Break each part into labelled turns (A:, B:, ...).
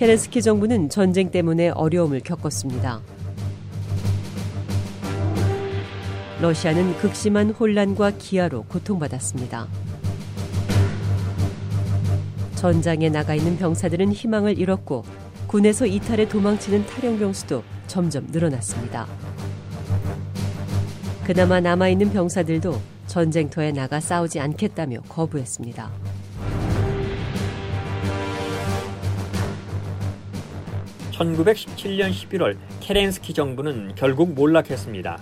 A: 케렌스키 정부는 전쟁 때문에 어려움을 겪었습니다. 러시아는 극심한 혼란과 기아로 고통받았습니다. 전장에 나가 있는 병사들은 희망을 잃었고 군에서 이탈해 도망치는 탈영 병 수도 점점 늘어났습니다. 그나마 남아있는 병사들도 전쟁터에 나가 싸우지 않겠다며 거부했습니다.
B: 1917년 11월 케렌스키 정부는 결국 몰락했습니다.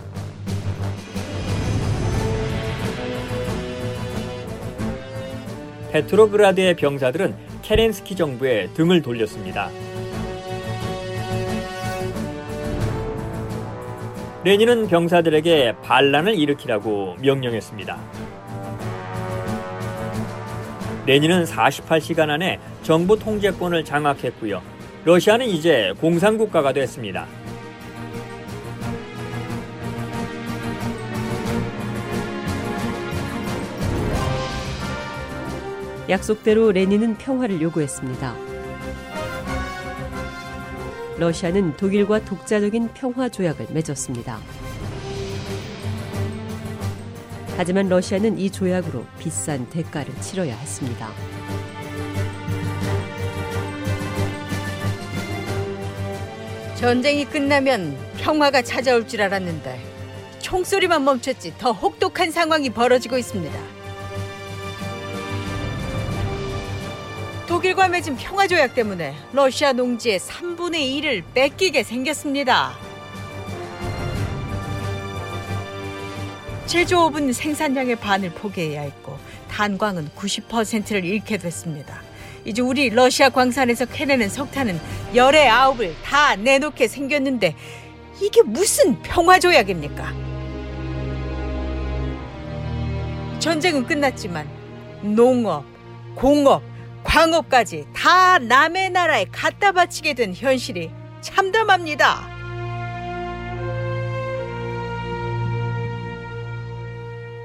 B: 페트로그라드의 병사들은 케렌스키 정부에 등을 돌렸습니다. 레닌은 병사들에게 반란을 일으키라고 명령했습니다. 레닌은 48시간 안에 정부 통제권을 장악했고요. 러시아는 이제 공산국가가 됐습니다.
A: 약속대로 레닌은 평화를 요구했습니다. 러시아는 독일과 독자적인 평화 조약을 맺었습니다. 하지만 러시아는 이 조약으로 비싼 대가를 치러야 했습니다.
C: 전쟁이 끝나면 평화가 찾아올 줄 알았는데 총소리만 멈췄지 더 혹독한 상황이 벌어지고 있습니다. 독일과 맺은 평화 조약 때문에 러시아 농지의 3분의 1을 뺏기게 생겼습니다. 제조업은 생산량의 반을 포기해야 했고 탄광은 90%를 잃게 됐습니다. 이제 우리 러시아 광산에서 캐내는 석탄은 열의 아홉을 다 내놓게 생겼는데 이게 무슨 평화조약입니까? 전쟁은 끝났지만 농업, 공업, 광업까지 다 남의 나라에 갖다 바치게 된 현실이 참담합니다.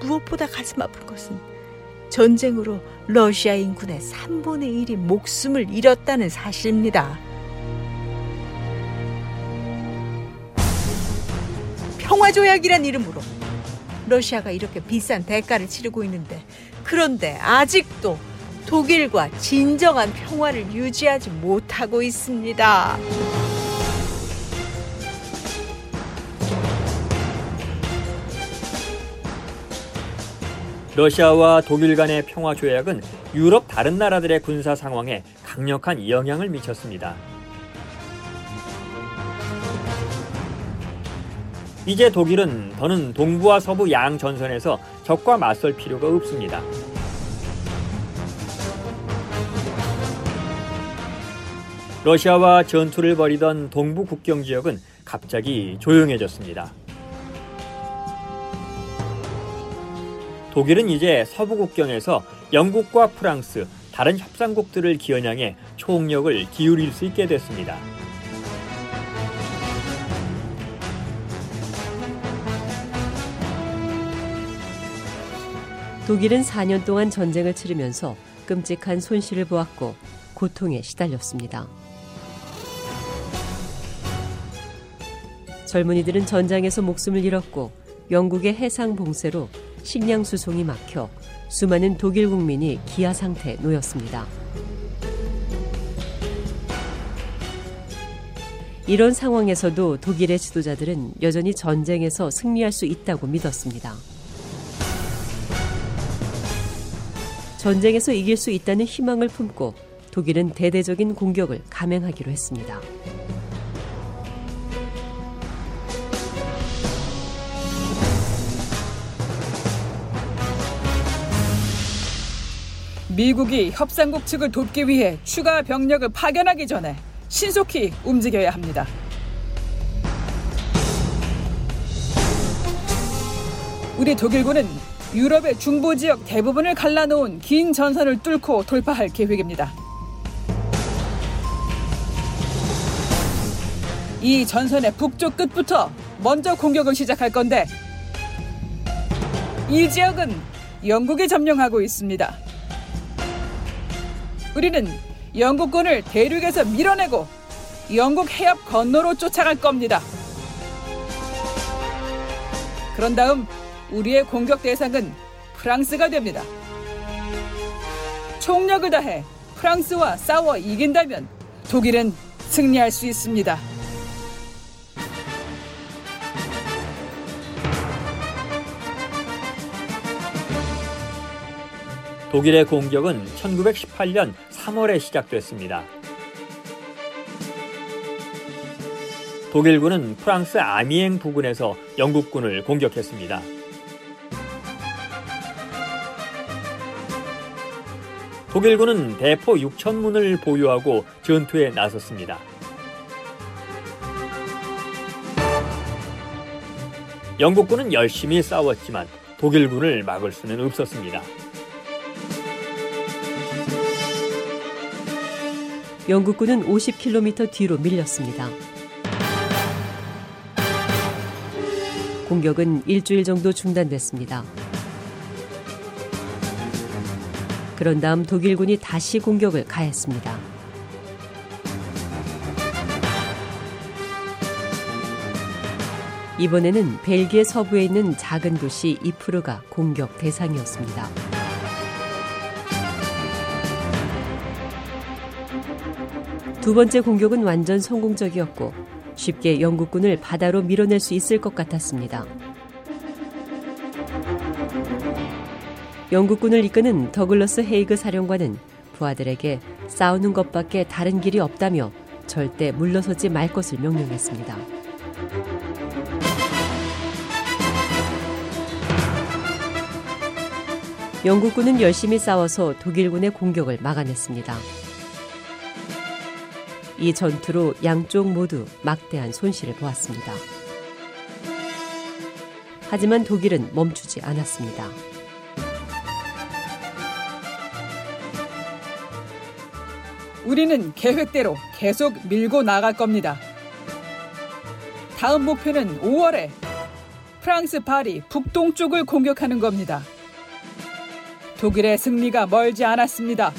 C: 무엇보다 가슴 아픈 것은 전쟁으로 러시아 인군의 3분의 1이 목숨을 잃었다는 사실입니다. 평화조약이란 이름으로 러시아가 이렇게 비싼 대가를 치르고 있는데 그런데 아직도 독일과 진정한 평화를 유지하지 못하고 있습니다.
B: 러시아와 독일 간의 평화 조약은 유럽 다른 나라들의 군사 상황에 강력한 영향을 미쳤습니다. 이제 독일은 더는 동부와 서부 양 전선에서 적과 맞설 필요가 없습니다. 러시아와 전투를 벌이던 동부 국경 지역은 갑자기 조용해졌습니다. 독일은 이제 서부 국경에서 영국과 프랑스, 다른 협상국들을 기어냥해 총력을 기울일 수 있게 됐습니다.
A: 독일은 4년 동안 전쟁을 치르면서 끔찍한 손실을 보았고 고통에 시달렸습니다. 젊은이들은 전장에서 목숨을 잃었고 영국의 해상 봉쇄로 식량 수송이 막혀 수많은 독일 국민이 기아 상태에 놓였습니다. 이런 상황에서도 독일의 지도자들은 여전히 전쟁에서 승리할 수 있다고 믿었습니다. 전쟁에서 이길 수 있다는 희망을 품고 독일은 대대적인 공격을 감행하기로 했습니다.
D: 미국이 협상국 측을 돕기 위해 추가 병력을 파견하기 전에 신속히 움직여야 합니다. 우리 독일군은 유럽의 중부 지역 대부분을 갈라놓은 긴 전선을 뚫고 돌파할 계획입니다. 이 전선의 북쪽 끝부터 먼저 공격을 시작할 건데 이 지역은 영국이 점령하고 있습니다. 우리는 영국군을 대륙에서 밀어내고 영국 해협 건너로 쫓아갈 겁니다. 그런 다음 우리의 공격 대상은 프랑스가 됩니다. 총력을 다해 프랑스와 싸워 이긴다면 독일은 승리할 수 있습니다.
B: 독일의 공격은 1918년 3월에 시작됐습니다. 독일군은 프랑스 아미엥 부근에서 영국군을 공격했습니다. 독일군은 대포 6천문을 보유하고 전투에 나섰습니다. 영국군은 열심히 싸웠지만 독일군을 막을 수는 없었습니다.
A: 영국군은 50km 뒤로 밀렸습니다. 공격은 일주일 정도 중단됐습니다. 그런 다음 독일군이 다시 공격을 가했습니다. 이번에는 벨기에 서부에 있는 작은 도시 이프르가 공격 대상이었습니다. 두 번째 공격은 완전 성공적이었고 쉽게 영국군을 바다로 밀어낼 수 있을 것 같았습니다. 영국군을 이끄는 더글러스 헤이그 사령관은 부하들에게 싸우는 것밖에 다른 길이 없다며 절대 물러서지 말 것을 명령했습니다. 영국군은 열심히 싸워서 독일군의 공격을 막아냈습니다. 이 전투로 양쪽 모두 막대한 손실을 보았습니다. 하지만 독일은 멈추지 않았습니다.
D: 우리는 계획대로 계속 밀고 나갈 겁니다. 다음 목표는 5월에 프랑스 파리 북동쪽을 공격하는 겁니다. 독일의 승리가 멀지 않았습니다.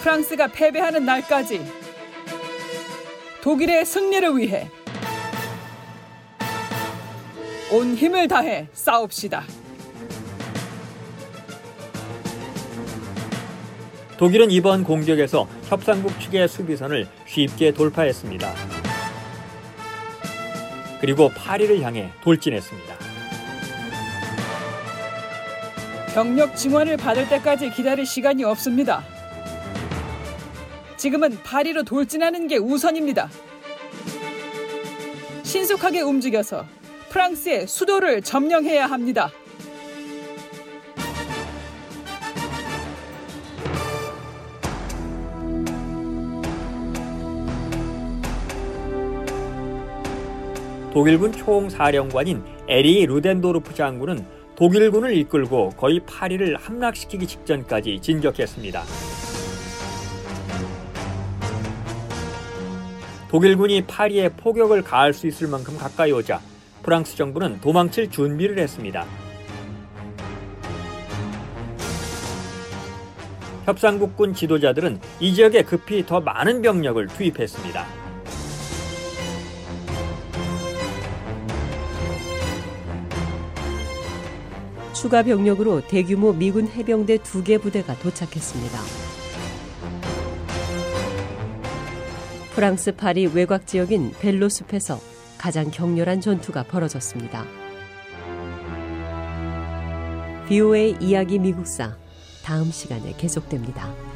D: 프랑스가 패배하는 날까지 독일의 승리를 위해 온 힘을 다해 싸웁시다.
B: 독일은 이번 공격에서 협상국 측의 수비선을 쉽게 돌파했습니다. 그리고 파리를 향해 돌진했습니다.
D: 병력 증원을 받을 때까지 기다릴 시간이 없습니다. 지금은 파리로 돌진하는 게 우선입니다. 신속하게 움직여서 프랑스의 수도를 점령해야 합니다.
B: 독일군 총사령관인 에리 루덴도르프 장군은 독일군을 이끌고 거의 파리를 함락시키기 직전까지 진격했습니다. 독일군이 파리에 포격을 가할 수 있을 만큼 가까이 오자 프랑스 정부는 도망칠 준비를 했습니다. 협상국군 지도자들은 이 지역에 급히 더 많은 병력을 투입했습니다.
A: 추가 병력으로 대규모 미군 해병대 두 개 부대가 도착했습니다. 프랑스 파리 외곽 지역인 벨로 숲에서 가장 격렬한 전투가 벌어졌습니다. BOA 이야기 미국사 다음 시간에 계속됩니다.